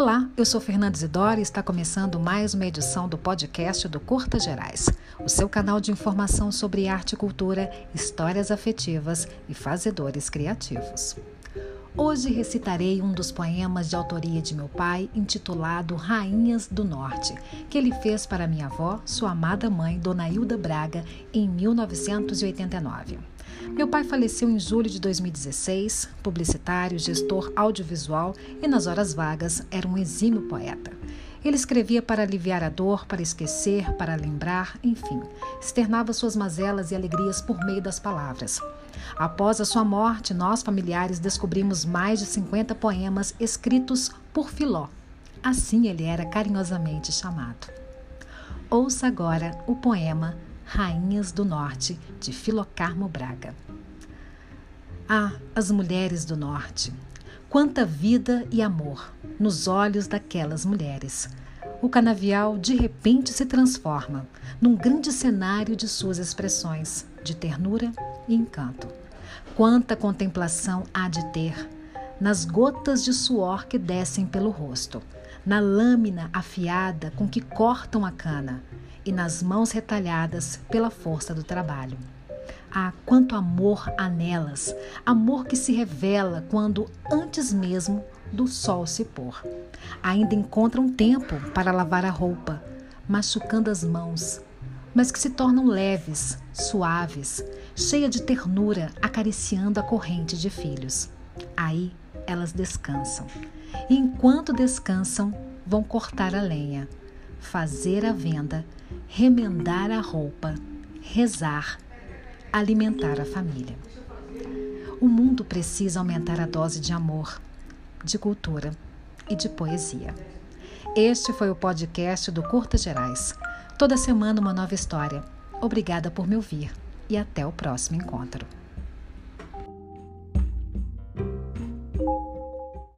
Olá, eu sou Fernanda Isidoro e está começando mais uma edição do podcast do Curta Gerais, o seu canal de informação sobre arte e cultura, histórias afetivas e fazedores criativos. Hoje recitarei um dos poemas de autoria de meu pai, intitulado Rainhas do Norte, que ele fez para minha avó, sua amada mãe, Dona Hilda Braga, em 1989. Meu pai faleceu em julho de 2016, publicitário, gestor audiovisual e, nas horas vagas, era um exímio poeta. Ele escrevia para aliviar a dor, para esquecer, para lembrar, enfim, externava suas mazelas e alegrias por meio das palavras. Após a sua morte, nós, familiares, descobrimos mais de 50 poemas escritos por Filó. Assim ele era carinhosamente chamado. Ouça agora o poema Rainhas do Norte, de Filocarmo Braga. Ah, as mulheres do Norte! Quanta vida e amor nos olhos daquelas mulheres! O canavial de repente se transforma num grande cenário de suas expressões, de ternura e encanto. Quanta contemplação há de ter nas gotas de suor que descem pelo rosto, na lâmina afiada com que cortam a cana, e nas mãos retalhadas pela força do trabalho. Ah, quanto amor há nelas, amor que se revela quando, antes mesmo do sol se pôr, ainda encontram tempo para lavar a roupa, machucando as mãos, mas que se tornam leves, suaves, cheia de ternura, acariciando a corrente de filhos. Aí elas descansam. E enquanto descansam, vão cortar a lenha, fazer a venda remendar a roupa, rezar, alimentar a família. O mundo precisa aumentar a dose de amor, de cultura e de poesia. Este foi o podcast do Curta Gerais. Toda semana uma nova história. Obrigada por me ouvir e até o próximo encontro.